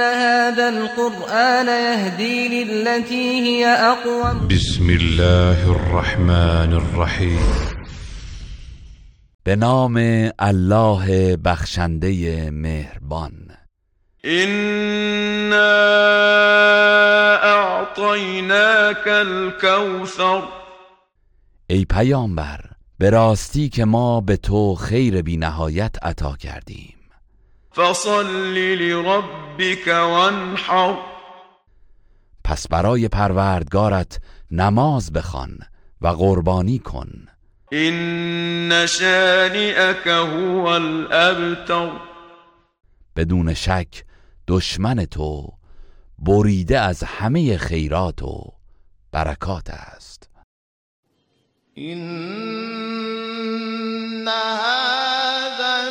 هذا القرآن يهدي للتي هي أقوم. بسم الله الرحمن الرحیم. به نام الله بخشنده مهربان. إنا أعطيناك الكوثر. ای پیامبر به راستی که ما به تو خیر بی نهایت عطا کردیم. فصل لربك وانحر. پس برای پروردگارت نماز بخوان و قربانی کن. إن شانئك هو الأبتر. بدون شک دشمن تو بریده از همه خیرات و برکات است. إن هذا